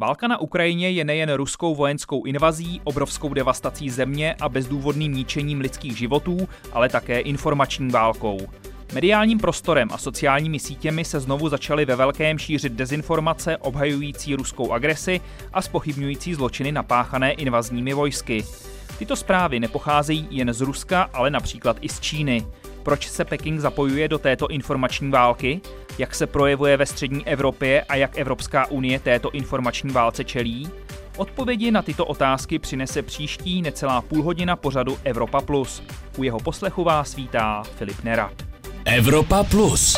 Válka na Ukrajině je nejen ruskou vojenskou invazí, obrovskou devastací země a bezdůvodným ničením lidských životů, ale také informační válkou. Mediálním prostorem a sociálními sítěmi se znovu začaly ve velkém šířit dezinformace obhajující ruskou agresi a spochybňující zločiny napáchané invazními vojsky. Tyto zprávy nepocházejí jen z Ruska, ale například i z Číny. Proč se Peking zapojuje do této informační války? Jak se projevuje ve střední Evropě a jak Evropská unie této informační válce čelí? Odpovědi na tyto otázky přinese příští necelá půl hodina pořadu Evropa Plus. U jeho poslechu vás vítá Filip Nerad. Evropa Plus.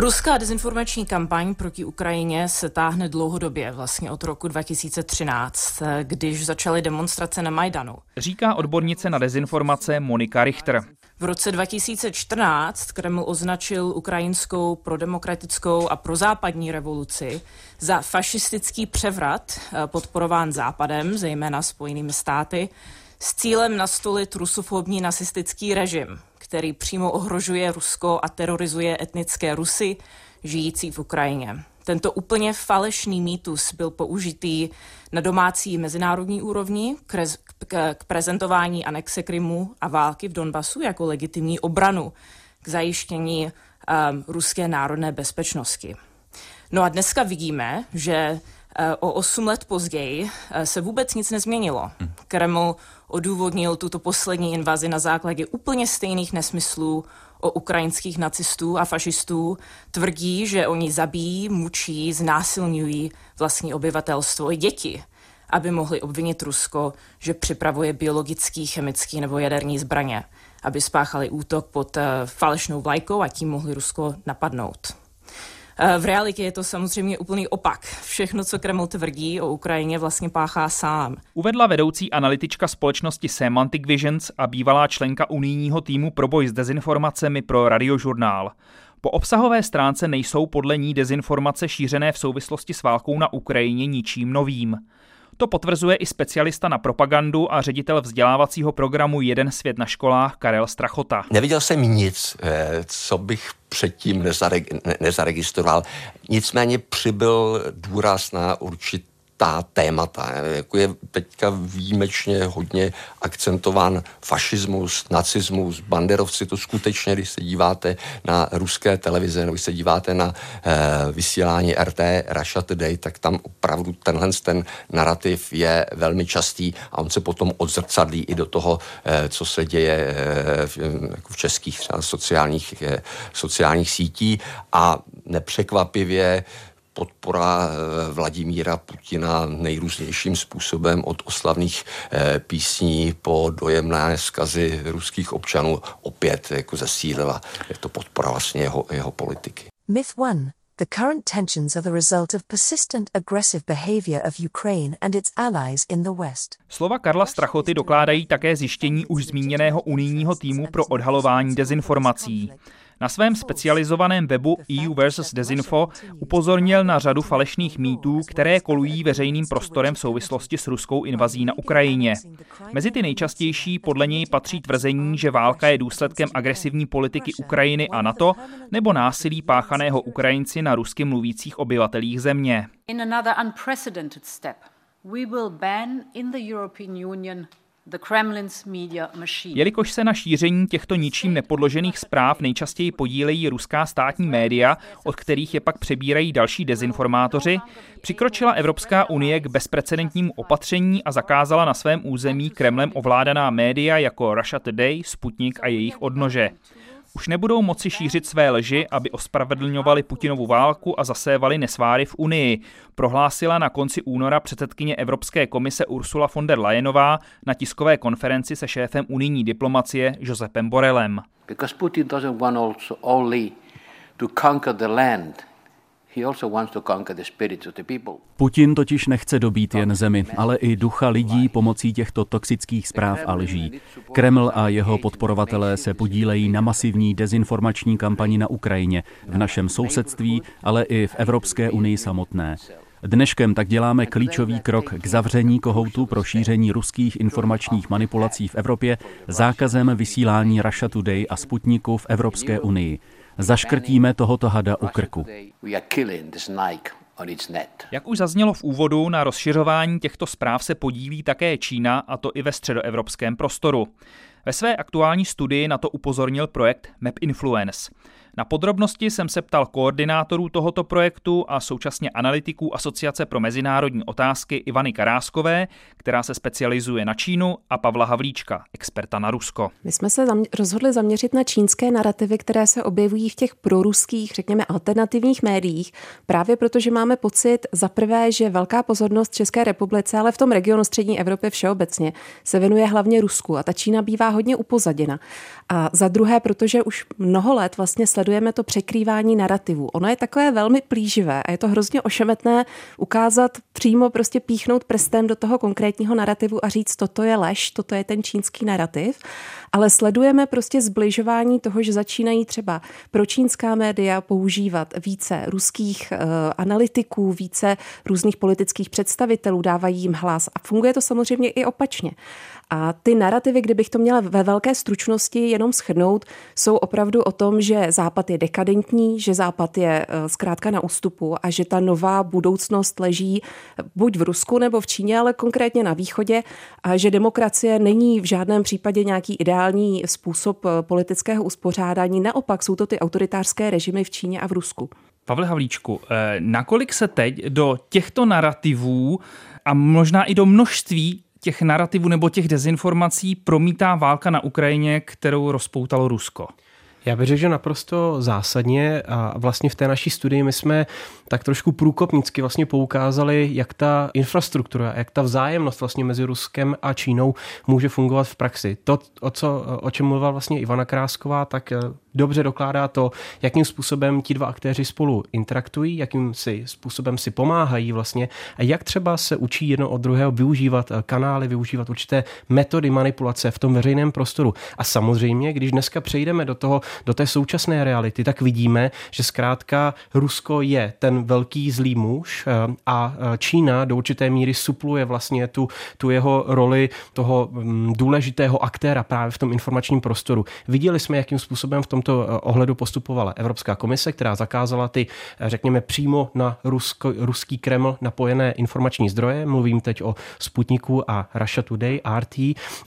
Ruská dezinformační kampaň proti Ukrajině se táhne dlouhodobě, vlastně od roku 2013, když začaly demonstrace na Majdanu. Říká odbornice na dezinformace Monika Richter. V roce 2014 Kreml označil ukrajinskou prodemokratickou a prozápadní revoluci za fašistický převrat, eh, podporován Západem, zejména Spojenými státy, s cílem nastolit rusofobní nacistický režim, který přímo ohrožuje Rusko a terorizuje etnické Rusy žijící v Ukrajině. Tento úplně falešný mýtus byl použitý na domácí mezinárodní úrovni k, rez, k, k prezentování anexe Krymu a války v Donbasu jako legitimní obranu k zajištění um, ruské národné bezpečnosti. No a dneska vidíme, že uh, o osm let později uh, se vůbec nic nezměnilo. Hm. Kreml odůvodnil tuto poslední invazi na základě úplně stejných nesmyslů o ukrajinských nacistů a fašistů, tvrdí, že oni zabíjí, mučí, znásilňují vlastní obyvatelstvo i děti, aby mohli obvinit Rusko, že připravuje biologický, chemický nebo jaderní zbraně, aby spáchali útok pod uh, falešnou vlajkou a tím mohli Rusko napadnout. Eh, v realitě je to samozřejmě úplný opak. Všechno, co Kreml tvrdí o Ukrajině, vlastně páchá sám. Uvedla vedoucí analytička společnosti Semantic Visions a bývalá členka unijního týmu pro boj s dezinformacemi pro radiožurnál. Po obsahové stránce nejsou podle ní dezinformace šířené v souvislosti s válkou na Ukrajině ničím novým. To potvrzuje i specialista na propagandu a ředitel vzdělávacího programu Jeden svět na školách Karel Strachota. Neviděl jsem nic, eh, co bych předtím nezaregistroval. Nicméně přibyl důraz na určitý ta témata. Jako je teďka výjimečně hodně akcentován fašismus, nacismus, banderovci. To skutečně, když se díváte na ruské televize, nebo když se díváte na eh, vysílání RT Russia Today, tak tam opravdu tenhle ten narrativ je velmi častý a on se potom odzrcadlí i do toho, eh, co se děje eh, v, jako v českých třeba sociálních, eh, sociálních sítí a nepřekvapivě podpora eh, Vladimíra Putina nejrůznějším způsobem od oslavných eh, písní po dojemné zkazy ruských občanů opět jako zesílila. Je to podpora vlastně jeho, jeho politiky. Myth one. The current tensions are the result of persistent aggressive behavior of Ukraine and its allies in the West. Slova Karla Strachoty dokládají také zjištění už zmíněného unijního týmu pro odhalování dezinformací. Na svém specializovaném webu EU vs. Desinfo upozornil na řadu falešných mýtů, které kolují veřejným prostorem v souvislosti s ruskou invazí na Ukrajině. Mezi ty nejčastější podle něj patří tvrzení, že válka je důsledkem agresivní politiky Ukrajiny a NATO nebo násilí páchaného Ukrajinci na rusky mluvících obyvatelích země. In Jelikož se na šíření těchto ničím nepodložených zpráv nejčastěji podílejí ruská státní média, od kterých je pak přebírají další dezinformátoři, přikročila Evropská unie k bezprecedentnímu opatření a zakázala na svém území Kremlem ovládaná média jako Russia Today, Sputnik a jejich odnože. Už nebudou moci šířit své lži, aby ospravedlňovali Putinovu válku a zasévali nesváry v Unii, prohlásila na konci února předsedkyně Evropské komise Ursula von der Leyenová na tiskové konferenci se šéfem unijní diplomacie Josepem Borelem. Because Putin doesn't want also only to conquer the land, Putin totiž nechce dobít jen zemi, ale i ducha lidí pomocí těchto toxických zpráv a lží. Kreml a jeho podporovatelé se podílejí na masivní dezinformační kampani na Ukrajině, v našem sousedství, ale i v Evropské unii samotné. Dneškem tak děláme klíčový krok k zavření kohoutu pro šíření ruských informačních manipulací v Evropě zákazem vysílání Russia Today a Sputniku v Evropské unii. Zaškrtíme tohoto hada u krku. Jak už zaznělo v úvodu, na rozšiřování těchto zpráv se podílí také Čína, a to i ve středoevropském prostoru. Ve své aktuální studii na to upozornil projekt Map Influence. Na podrobnosti jsem se ptal koordinátorů tohoto projektu a současně analytiků Asociace pro mezinárodní otázky Ivany Karáskové, která se specializuje na Čínu, a Pavla Havlíčka, experta na Rusko. My jsme se zamě- rozhodli zaměřit na čínské narrativy, které se objevují v těch proruských, řekněme, alternativních médiích, právě protože máme pocit za prvé, že velká pozornost České republice, ale v tom regionu střední Evropy všeobecně, se věnuje hlavně Rusku a ta Čína bývá hodně upozaděna. A za druhé, protože už mnoho let vlastně sledujeme to překrývání narrativů. Ono je takové velmi plíživé a je to hrozně ošemetné ukázat přímo prostě píchnout prstem do toho konkrétního narrativu a říct, toto je lež, toto je ten čínský narrativ. Ale sledujeme prostě zbližování toho, že začínají třeba pro čínská média používat více ruských uh, analytiků, více různých politických představitelů, dávají jim hlas a funguje to samozřejmě i opačně. A ty narrativy, kdybych to měla ve velké stručnosti jenom schrnout, jsou opravdu o tom, že Západ je dekadentní, že Západ je eh, zkrátka na ústupu a že ta nová budoucnost leží buď v Rusku nebo v Číně, ale konkrétně na východě a že demokracie není v žádném případě nějaký ideální způsob eh, politického uspořádání. Naopak jsou to ty autoritářské režimy v Číně a v Rusku. Pavle Havlíčku, eh, nakolik se teď do těchto narrativů a možná i do množství těch narrativů nebo těch dezinformací promítá válka na Ukrajině, kterou rozpoutalo Rusko? Já bych řekl, že naprosto zásadně a vlastně v té naší studii my jsme tak trošku průkopnicky vlastně poukázali, jak ta infrastruktura, jak ta vzájemnost vlastně mezi Ruskem a Čínou může fungovat v praxi. To, o, co, o čem mluvila vlastně Ivana Krásková, tak dobře dokládá to, jakým způsobem ti dva aktéři spolu interaktují, jakým si způsobem si pomáhají vlastně a jak třeba se učí jedno od druhého využívat kanály, využívat určité metody manipulace v tom veřejném prostoru. A samozřejmě, když dneska přejdeme do toho, do té současné reality, tak vidíme, že zkrátka Rusko je ten velký zlý muž eh, a eh, Čína do určité míry supluje vlastně tu, tu jeho roli toho mm, důležitého aktéra právě v tom informačním prostoru. Viděli jsme, jakým způsobem v tomto eh, ohledu postupovala Evropská komise, která zakázala ty, řekněme, přímo na Rusko, ruský Kreml napojené informační zdroje. Mluvím teď o Sputniku a Russia Today, RT,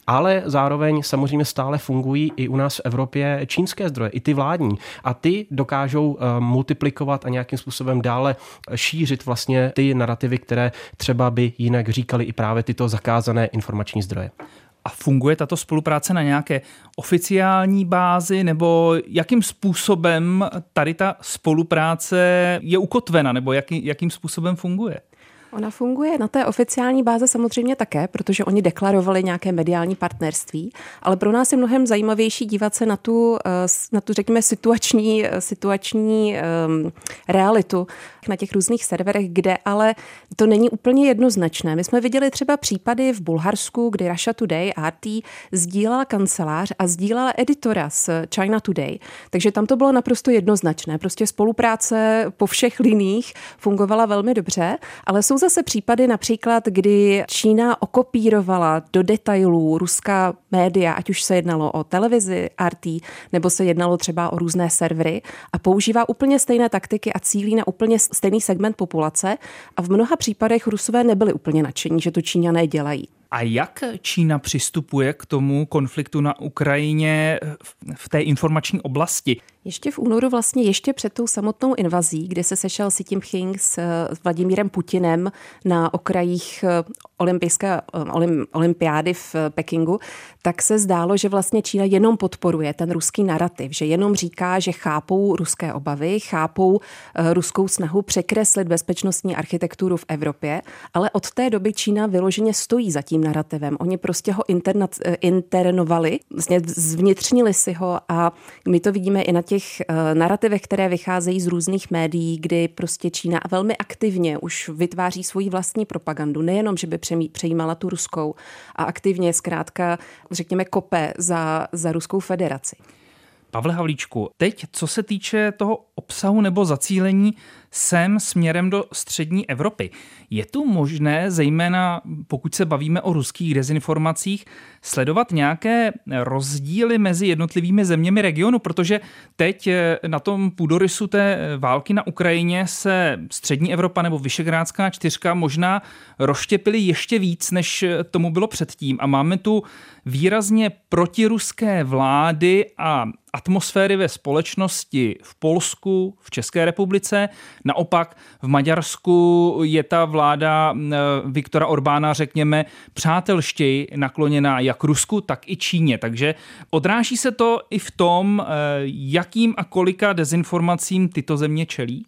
ale zároveň samozřejmě stále fungují i u nás v Evropě čínské zdroje, i ty vládní. A ty dokážou multiplikovat a nějakým způsobem dále šířit vlastně ty narrativy, které třeba by jinak říkali i právě tyto zakázané informační zdroje. A funguje tato spolupráce na nějaké oficiální bázi, nebo jakým způsobem tady ta spolupráce je ukotvena, nebo jaký, jakým způsobem funguje? Ona funguje na té oficiální báze samozřejmě také, protože oni deklarovali nějaké mediální partnerství, ale pro nás je mnohem zajímavější dívat se na tu, eh, na tu řekněme, situační, eh, situační um, realitu na těch různých serverech, kde ale to není úplně jednoznačné. My jsme viděli třeba případy v Bulharsku, kdy Russia Today, RT, sdílela kancelář a sdílela editora z China Today. Takže tam to bylo naprosto jednoznačné. Prostě spolupráce po všech liních fungovala velmi dobře, ale jsou zase případy například, kdy Čína okopírovala do detailů ruská média, ať už se jednalo o televizi RT, nebo se jednalo třeba o různé servery a používá úplně stejné taktiky a cílí na úplně stejný segment populace a v mnoha případech Rusové nebyli úplně nadšení, že to Číňané dělají. A jak Čína přistupuje k tomu konfliktu na Ukrajině v té informační oblasti? Ještě v únoru, vlastně ještě před tou samotnou invazí, kdy se sešel Xi Jinping s Vladimírem Putinem na okrajích eh, olympijské eh, olympiády v Pekingu, tak se zdálo, že vlastně Čína jenom podporuje ten ruský narrativ, že jenom říká, že chápou ruské obavy, chápou eh, ruskou snahu překreslit bezpečnostní architekturu v Evropě, ale od té doby Čína vyloženě stojí za tím narrativem. Oni prostě ho internovali, vlastně zvnitřnili si ho a my to vidíme i na těch uh, narrativech, které vycházejí z různých médií, kdy prostě Čína velmi aktivně už vytváří svoji vlastní propagandu. Nejenom, že by přejímala tu ruskou a aktivně zkrátka, řekněme, kope za, za Ruskou federaci. Pavle Havlíčku, teď co se týče toho obsahu nebo zacílení sem směrem do střední Evropy. Je tu možné, zejména pokud se bavíme o ruských dezinformacích, sledovat nějaké rozdíly mezi jednotlivými zeměmi regionu, protože teď eh, na tom půdorysu té války na Ukrajině se střední Evropa nebo Vyšegrádská čtyřka možná rozštěpily ještě víc, než tomu bylo předtím. A máme tu výrazně protiruské vlády a atmosféry ve společnosti v Polsku, v České republice. Naopak v Maďarsku je ta vláda Viktora Orbána, řekněme, přátelštěji nakloněná jak Rusku, tak i Číně. Takže odráží se to i v tom, eh, jakým a kolika dezinformacím tyto země čelí?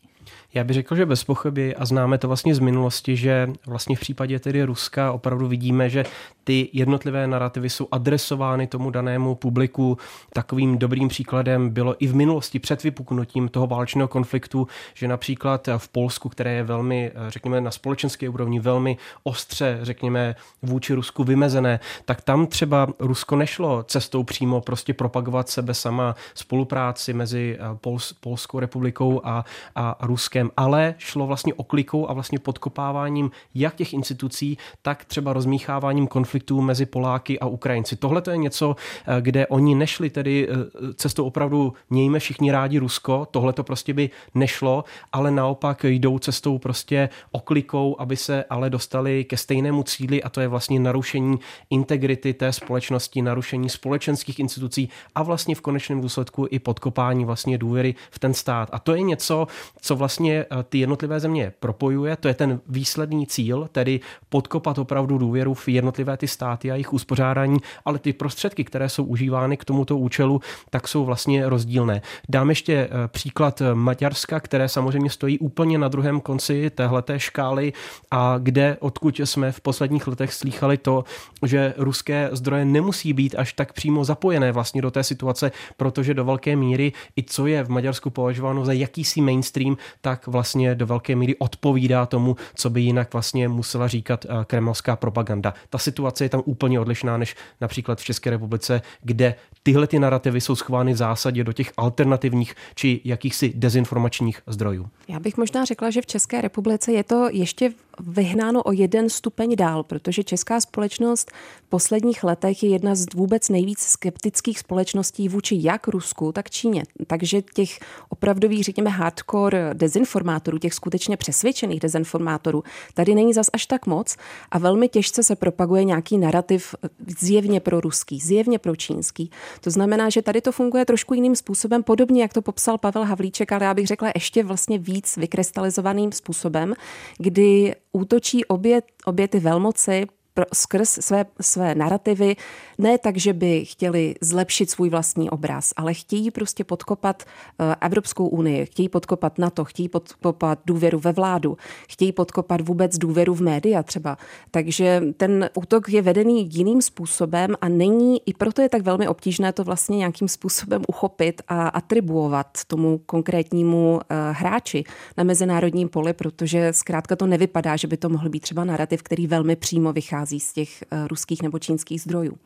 Já bych řekl, že bez pochyby a známe to vlastně z minulosti, že vlastně v případě tedy Ruska opravdu vidíme, že ty jednotlivé narrativy jsou adresovány tomu danému publiku. Takovým dobrým příkladem bylo i v minulosti před vypuknutím toho válečného konfliktu, že například v Polsku, které je velmi, řekněme, na společenské úrovni velmi ostře, řekněme, vůči Rusku vymezené, tak tam třeba Rusko nešlo cestou přímo prostě propagovat sebe sama spolupráci mezi Pols- Polskou republikou a, a Ruskem, ale šlo vlastně oklikou a vlastně podkopáváním jak těch institucí, tak třeba rozmícháváním konfliktů konfliktů mezi Poláky a Ukrajinci. Tohle to je něco, eh, kde oni nešli tedy eh, cestou opravdu mějme všichni rádi Rusko, tohle to prostě by nešlo, ale naopak jdou cestou prostě oklikou, aby se ale dostali ke stejnému cíli a to je vlastně narušení integrity té společnosti, narušení společenských institucí a vlastně v konečném důsledku i podkopání vlastně důvěry v ten stát. A to je něco, co vlastně eh, ty jednotlivé země propojuje, to je ten výsledný cíl, tedy podkopat opravdu důvěru v jednotlivé ty ty státy a jejich uspořádání, ale ty prostředky, které jsou užívány k tomuto účelu, tak jsou vlastně rozdílné. Dám ještě eh, příklad Maďarska, které samozřejmě stojí úplně na druhém konci téhleté škály a kde, odkud jsme v posledních letech slýchali to, že ruské zdroje nemusí být až tak přímo zapojené vlastně do té situace, protože do velké míry i co je v Maďarsku považováno za jakýsi mainstream, tak vlastně do velké míry odpovídá tomu, co by jinak vlastně musela říkat eh, kremelská propaganda. Ta situace situace je tam úplně odlišná než například v České republice, kde tyhle ty narrativy jsou schovány v zásadě do těch alternativních či jakýchsi dezinformačních zdrojů. Já bych možná řekla, že v České republice je to ještě vyhnáno o jeden stupeň dál, protože česká společnost v posledních letech je jedna z vůbec nejvíc skeptických společností vůči jak Rusku, tak Číně. Takže těch opravdových, řekněme, hardcore dezinformátorů, těch skutečně přesvědčených dezinformátorů, tady není zas až tak moc a velmi těžce se propaguje nějaký narrativ zjevně pro ruský, zjevně pro čínský. To znamená, že tady to funguje trošku jiným způsobem, podobně jak to popsal Pavel Havlíček, ale já bych řekla ještě vlastně víc vykrystalizovaným způsobem, kdy útočí obě, obě ty velmoci skrz své, své narrativy, ne tak, že by chtěli zlepšit svůj vlastní obraz, ale chtějí prostě podkopat uh, Evropskou unii, chtějí podkopat NATO, chtějí podkopat důvěru ve vládu, chtějí podkopat vůbec důvěru v média třeba. Takže ten útok je vedený jiným způsobem a není, i proto je tak velmi obtížné to vlastně nějakým způsobem uchopit a atribuovat tomu konkrétnímu uh, hráči na mezinárodním poli, protože zkrátka to nevypadá, že by to mohl být třeba narrativ, který velmi přímo vychází vychází z těch eh, ruských nebo čínských zdrojů.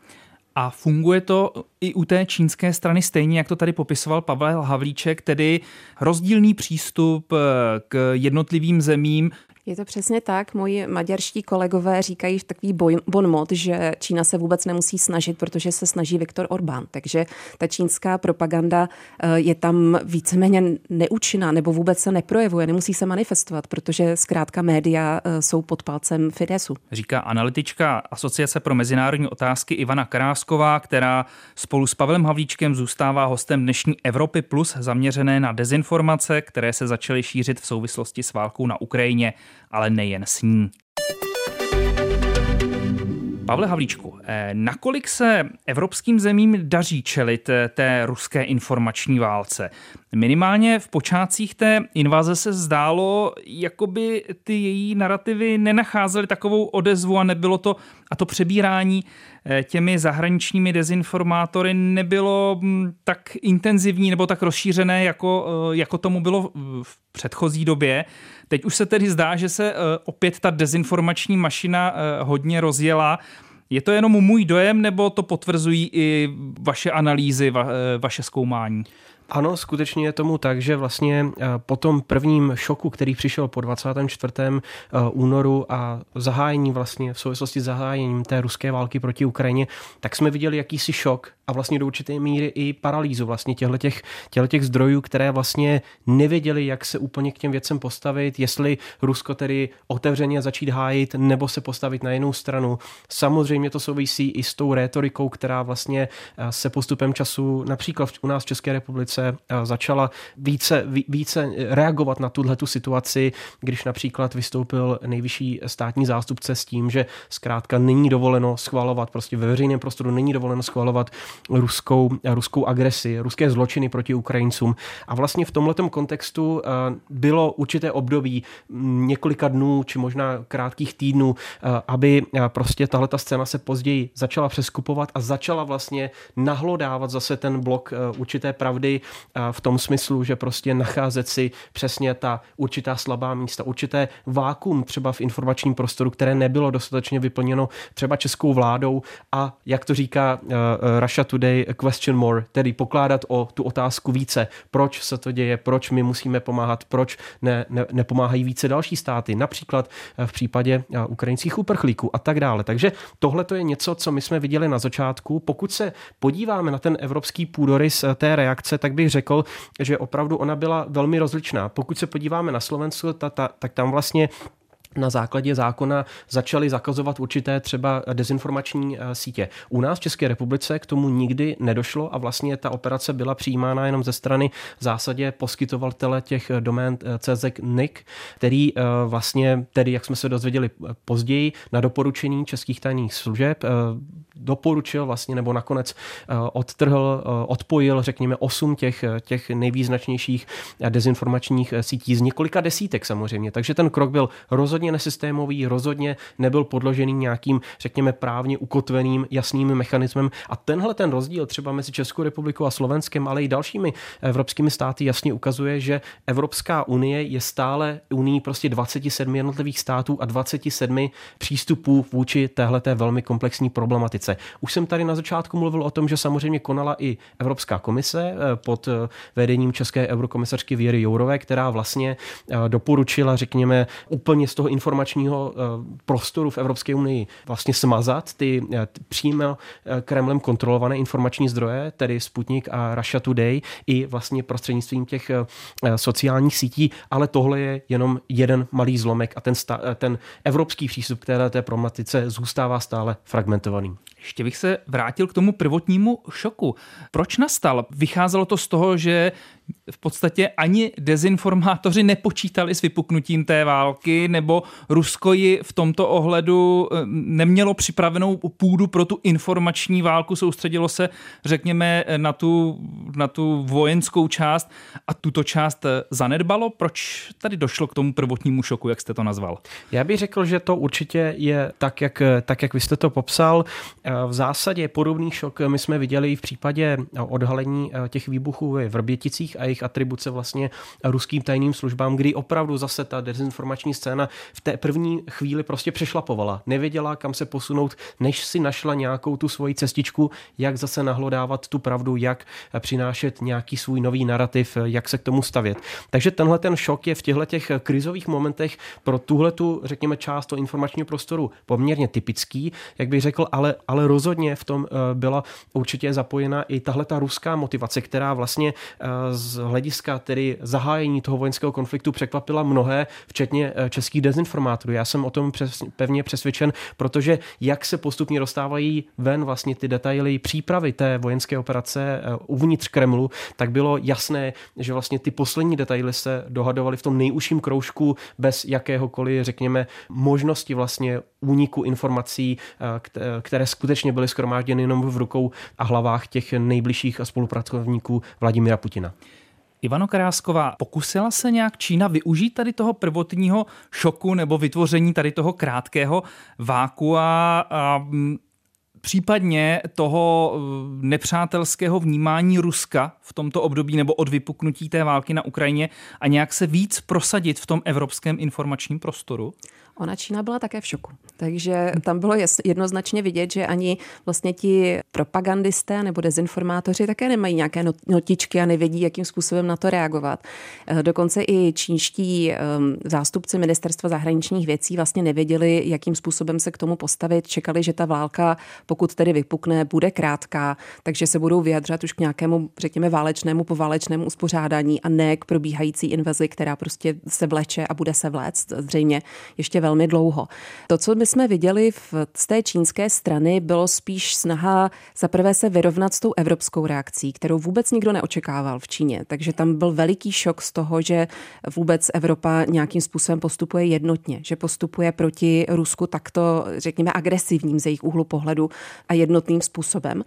A funguje to i u té čínské strany stejně, jak to tady popisoval Pavel Havlíček, tedy rozdílný přístup eh, k jednotlivým zemím, je to přesně tak. Moji maďarští kolegové říkají takový bon mot, že Čína se vůbec nemusí snažit, protože se snaží Viktor Orbán. Takže ta čínská propaganda eh, je tam víceméně neúčinná nebo vůbec se neprojevuje, nemusí se manifestovat, protože zkrátka média eh, jsou pod palcem Fidesu. Říká analytička Asociace pro mezinárodní otázky Ivana Krásková, která spolu s Pavlem Havlíčkem zůstává hostem dnešní Evropy Plus zaměřené na dezinformace, které se začaly šířit v souvislosti s válkou na Ukrajině ale nejen s ní. Pavle Havlíčku, eh, nakolik se evropským zemím daří čelit eh, té ruské informační válce? Minimálně v počátcích té invaze se zdálo, jako by ty její narrativy nenacházely takovou odezvu a nebylo to, a to přebírání těmi zahraničními dezinformátory nebylo hm, tak intenzivní nebo tak rozšířené, jako, jako tomu bylo v předchozí době. Teď už se tedy zdá, že se opět ta dezinformační mašina hodně rozjela. Je to jenom můj dojem, nebo to potvrzují i vaše analýzy, va, vaše zkoumání? Ano, skutečně je tomu tak, že vlastně eh, po tom prvním šoku, který přišel po 24. Eh, únoru a zahájení vlastně v souvislosti s zahájením té ruské války proti Ukrajině, tak jsme viděli jakýsi šok a vlastně do určité míry i paralýzu vlastně těchto těch zdrojů, které vlastně nevěděli, jak se úplně k těm věcem postavit, jestli Rusko tedy otevřeně začít hájit nebo se postavit na jinou stranu. Samozřejmě to souvisí i s tou rétorikou, která vlastně eh, se postupem času například u nás v České republice eh, začala více, více reagovat na tuhle tu situaci, když například vystoupil nejvyšší státní zástupce s tím, že zkrátka není dovoleno schvalovat, prostě ve veřejném prostoru není dovoleno schvalovat ruskou, ruskou agresi, ruské zločiny proti Ukrajincům. A vlastně v tomto kontextu eh, bylo určité období mm, několika dnů, či možná krátkých týdnů, eh, aby eh, prostě tahle ta scéna se později začala přeskupovat a začala vlastně nahlodávat zase ten blok určité pravdy v tom smyslu, že prostě nacházet si přesně ta určitá slabá místa, určité vákum třeba v informačním prostoru, které nebylo dostatečně vyplněno třeba českou vládou a jak to říká Russia Today, question more, tedy pokládat o tu otázku více, proč se to děje, proč my musíme pomáhat, proč ne, ne, nepomáhají více další státy, například eh, v případě eh, ukrajinských uprchlíků a tak dále. Takže tohle to je něco, co my jsme viděli na začátku. Pokud se podíváme na ten evropský půdorys eh, té reakce, tak bych řekl, že opravdu ona byla velmi rozličná. Pokud se podíváme na Slovensko, ta, ta, tak tam vlastně na základě zákona začali zakazovat určité třeba dezinformační eh, sítě. U nás v České republice k tomu nikdy nedošlo a vlastně ta operace byla přijímána jenom ze strany v zásadě poskytovatele těch domén eh, CZ NIC, který eh, vlastně, tedy jak jsme se dozvěděli později, na doporučení českých tajných služeb doporučil vlastně nebo nakonec odtrhl, odpojil řekněme osm těch, těch nejvýznačnějších dezinformačních sítí z několika desítek samozřejmě. Takže ten krok byl rozhodně rozhodně nesystémový, rozhodně nebyl podložený nějakým, řekněme, právně ukotveným jasným mechanismem. A tenhle ten rozdíl třeba mezi Českou republikou a Slovenskem, ale i dalšími evropskými státy jasně ukazuje, že Evropská unie je stále unii prostě 27 jednotlivých států a 27 přístupů vůči téhleté velmi komplexní problematice. Už jsem tady na začátku mluvil o tom, že samozřejmě konala i Evropská komise eh, pod eh, vedením české eurokomisařky Věry Jourové, která vlastně eh, doporučila, řekněme, úplně z toho informačního eh, prostoru v Evropské unii vlastně smazat ty eh, přímo eh, Kremlem kontrolované informační zdroje, tedy Sputnik a Russia Today, i vlastně prostřednictvím těch sociálních sítí, ale tohle je jenom jeden malý zlomek a ten, ten evropský přístup k této problematice zůstává stále fragmentovaný. Ještě bych se vrátil k tomu prvotnímu šoku. Proč nastal? Vycházelo to z toho, že v podstatě ani dezinformátoři nepočítali s vypuknutím té války, nebo Rusko ji v tomto ohledu eh, nemělo připravenou půdu pro tu informační válku, soustředilo se, řekněme, na tu, na tu vojenskou část a tuto část eh, zanedbalo. Proč tady došlo k tomu prvotnímu šoku, jak jste to nazval? Já bych řekl, že to určitě je tak, jak, tak, jak vy jste to popsal. Eh, v zásadě podobný šok my jsme viděli i v případě odhalení těch výbuchů v Vrběticích a jejich atribuce vlastně ruským tajným službám, kdy opravdu zase ta dezinformační scéna v té první chvíli prostě přešlapovala. Nevěděla, kam se posunout, než si našla nějakou tu svoji cestičku, jak zase nahlodávat tu pravdu, jak přinášet nějaký svůj nový narrativ, jak se k tomu stavět. Takže tenhle ten šok je v těchto těch krizových momentech pro tuhle tu, řekněme, část toho informačního prostoru poměrně typický, jak bych řekl, ale, ale rozhodně v tom eh, byla určitě zapojena i tahle ta ruská motivace, která vlastně eh, z hlediska tedy zahájení toho vojenského konfliktu překvapila mnohé, včetně eh, českých dezinformátorů. Já jsem o tom přes, pevně přesvědčen, protože jak se postupně dostávají ven vlastně ty detaily přípravy té vojenské operace uvnitř Kremlu, tak bylo jasné, že vlastně ty poslední detaily se dohadovaly v tom nejužším kroužku bez jakéhokoliv, řekněme, možnosti vlastně úniku informací, které skutečně byly skromážděny jenom v rukou a hlavách těch nejbližších spolupracovníků Vladimira Putina. Ivano Krásková, pokusila se nějak Čína využít tady toho prvotního šoku nebo vytvoření tady toho krátkého váku a, a případně toho eh, nepřátelského vnímání Ruska v tomto období nebo od vypuknutí té války na Ukrajině a nějak se víc prosadit v tom evropském informačním prostoru? Ona Čína byla také v šoku. Takže tam bylo jednoznačně vidět, že ani vlastně ti propagandisté nebo dezinformátoři také nemají nějaké notičky a nevědí, jakým způsobem na to reagovat. Eh, dokonce i čínští ehm, zástupci ministerstva zahraničních věcí vlastně nevěděli, jakým způsobem se k tomu postavit. Čekali, že ta válka, pokud tedy vypukne, bude krátká, takže se budou vyjadřovat už k nějakému, řekněme, válečnému, poválečnému uspořádání a ne k probíhající invazi, která prostě se vleče a bude se vléct zřejmě ještě velmi dlouho. To, co my jsme viděli v, z té čínské strany, bylo spíš snaha zaprvé se vyrovnat s tou evropskou reakcí, kterou vůbec nikdo neočekával v Číně. Takže tam byl veliký šok z toho, že vůbec Evropa nějakým způsobem postupuje jednotně, že postupuje proti Rusku takto, řekněme, agresivním z jejich úhlu pohledu a jednotným způsobem.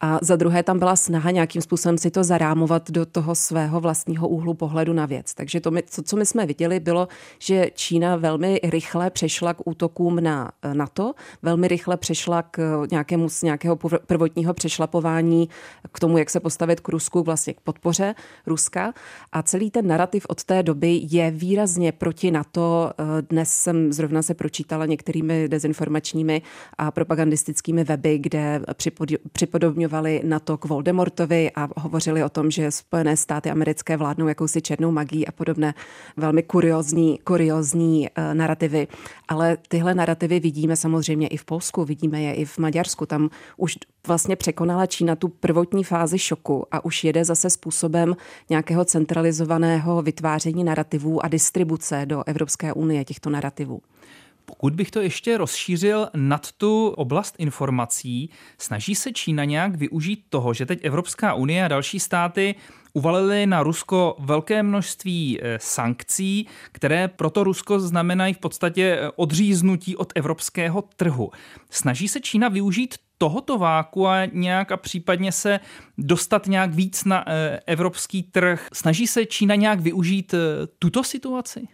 A za druhé tam byla snaha nějakým způsobem si to zarámovat do toho svého vlastního úhlu pohledu na věc. Takže to, my, to co my jsme viděli, bylo, že Čína velmi rychle přešla k útokům na NATO, velmi rychle přešla k nějakému z nějakého prvotního přešlapování k tomu, jak se postavit k Rusku, vlastně k podpoře Ruska. A celý ten narrativ od té doby je výrazně proti NATO. Dnes jsem zrovna se pročítala některými dezinformačními a propagandistickými weby, kde připodobňovali NATO k Voldemortovi a hovořili o tom, že Spojené státy americké vládnou jakousi černou magii a podobné velmi kuriozní, kuriozní uh, Ale tyhle narrativy vidíme samozřejmě i v Polsku, vidíme je i v Maďarsku. Tam už vlastně překonala Čína tu prvotní fázi šoku a už jede zase způsobem nějakého centralizovaného vytváření narrativů a distribuce do Evropské unie těchto narrativů. Pokud bych to ještě rozšířil nad tu oblast informací, snaží se Čína nějak využít toho, že teď Evropská unie a další státy uvalili na Rusko velké množství eh, sankcí, které proto Rusko znamenají v podstatě eh, odříznutí od evropského trhu. Snaží se Čína využít tohoto váku a nějak a případně se dostat nějak víc na eh, evropský trh. Snaží se Čína nějak využít tuto situaci?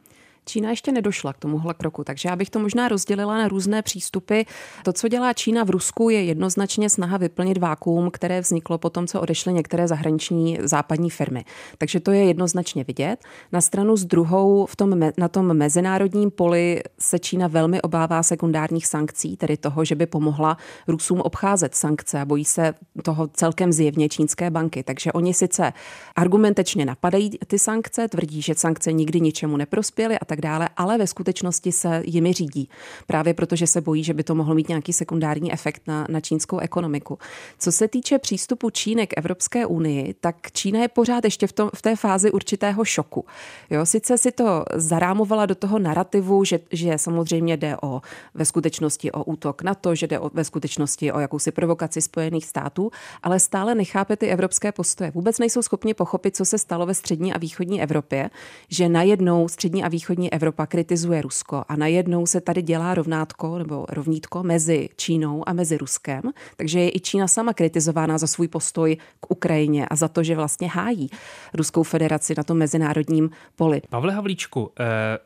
Čína ještě nedošla k tomuhle kroku, takže já bych to možná rozdělila na různé přístupy. To, co dělá Čína v Rusku, je jednoznačně snaha vyplnit vákuum, které vzniklo po tom, co odešly některé zahraniční západní firmy. Takže to je jednoznačně vidět. Na stranu s druhou v tom, na tom mezinárodním poli se Čína velmi obává sekundárních sankcí, tedy toho, že by pomohla Rusům obcházet sankce a bojí se toho celkem zjevně čínské banky. Takže oni sice argumentačně napadají ty sankce, tvrdí, že sankce nikdy ničemu neprospěly a tak dále, ale ve skutečnosti se jimi řídí. Právě protože se bojí, že by to mohlo mít nějaký sekundární efekt na, na čínskou ekonomiku. Co se týče přístupu Číny k Evropské unii, tak Čína je pořád ještě v, tom, v té fázi určitého šoku. Jo, sice si to zarámovala do toho narrativu, že, že samozřejmě jde o ve skutečnosti o útok na to, že jde o, ve skutečnosti o jakousi provokaci Spojených států, ale stále nechápe ty evropské postoje. Vůbec nejsou schopni pochopit, co se stalo ve střední a východní Evropě, že najednou střední a východní východní Evropa kritizuje Rusko a najednou se tady dělá rovnátko nebo rovnítko mezi Čínou a mezi Ruskem, takže je i Čína sama kritizována za svůj postoj k Ukrajině a za to, že vlastně hájí Ruskou federaci na tom mezinárodním poli. Pavle Havlíčku, eh...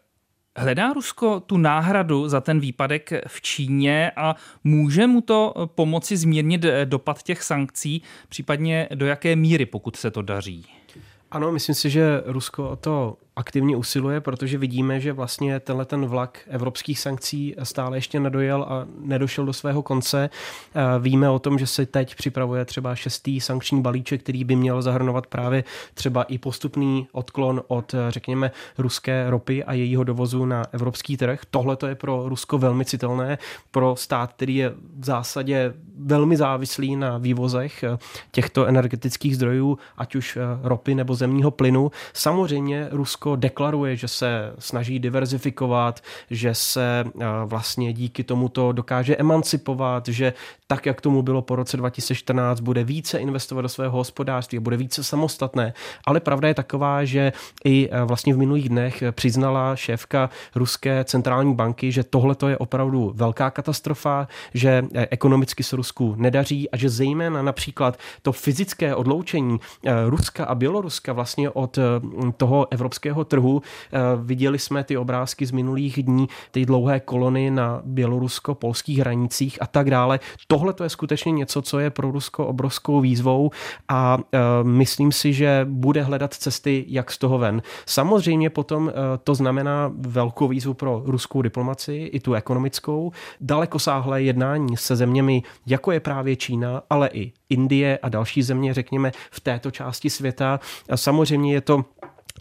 Hledá Rusko tu náhradu za ten výpadek v Číně a může mu to pomoci zmírnit dopad těch sankcí, případně do jaké míry, pokud se to daří? Ano, myslím si, že Rusko o to aktivně usiluje, protože vidíme, že vlastně tenhle ten vlak evropských sankcí stále ještě nedojel a nedošel do svého konce. Eh, víme o tom, že se teď připravuje třeba šestý sankční balíček, který by měl zahrnovat právě třeba i postupný odklon od, eh, řekněme, ruské ropy a jejího dovozu na evropský trh. Tohle to je pro Rusko velmi citelné, pro stát, který je v zásadě velmi závislý na vývozech eh, těchto energetických zdrojů, ať už ropy nebo zemního plynu. Samozřejmě Rusko Rusko deklaruje, že se snaží diverzifikovat, že se eh, vlastně díky tomuto dokáže emancipovat, že tak, jak tomu bylo po roce 2014, bude více investovat do svého hospodářství, bude více samostatné. Ale pravda je taková, že i eh, vlastně v minulých dnech přiznala šéfka ruské centrální banky, že tohle je opravdu velká katastrofa, že eh, ekonomicky se Rusku nedaří a že zejména například to fyzické odloučení Ruska a Běloruska vlastně od toho evropského trhu. Viděli jsme ty obrázky z minulých dní, ty dlouhé kolony na bělorusko-polských hranicích a tak dále. Tohle to je skutečně něco, co je pro Rusko obrovskou výzvou a e, myslím si, že bude hledat cesty, jak z toho ven. Samozřejmě potom e, to znamená velkou výzvu pro ruskou diplomaci, i tu ekonomickou, dalekosáhlé jednání se zeměmi, jako je právě Čína, ale i Indie a další země, řekněme, v této části světa. Samozřejmě je to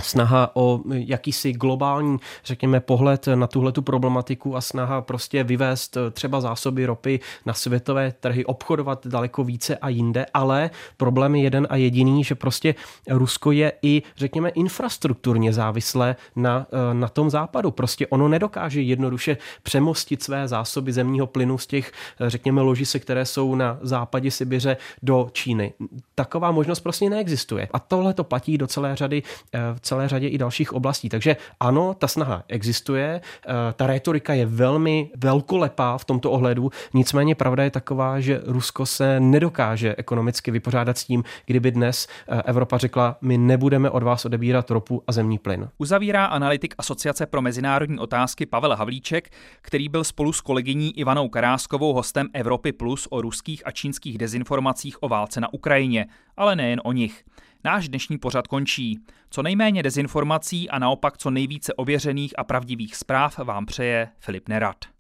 snaha o jakýsi globální, řekněme, pohled na tuhletu problematiku a snaha prostě vyvést třeba zásoby ropy na světové trhy, obchodovat daleko více a jinde, ale problém je jeden a jediný, že prostě Rusko je i, řekněme, infrastrukturně závislé na, na tom západu. Prostě ono nedokáže jednoduše přemostit své zásoby zemního plynu z těch, řekněme, ložisek, které jsou na západě Sibiře do Číny. Taková možnost prostě neexistuje. A tohle to platí do celé řady celé řadě i dalších oblastí. Takže ano, ta snaha existuje, eh, ta retorika je velmi velkolepá v tomto ohledu, nicméně pravda je taková, že Rusko se nedokáže ekonomicky vypořádat s tím, kdyby dnes eh, Evropa řekla, my nebudeme od vás odebírat ropu a zemní plyn. Uzavírá analytik Asociace pro mezinárodní otázky Pavel Havlíček, který byl spolu s kolegyní Ivanou Karáskovou hostem Evropy Plus o ruských a čínských dezinformacích o válce na Ukrajině, ale nejen o nich. Náš dnešní pořad končí. Co nejméně dezinformací a naopak co nejvíce ověřených a pravdivých zpráv vám přeje Filip Nerad.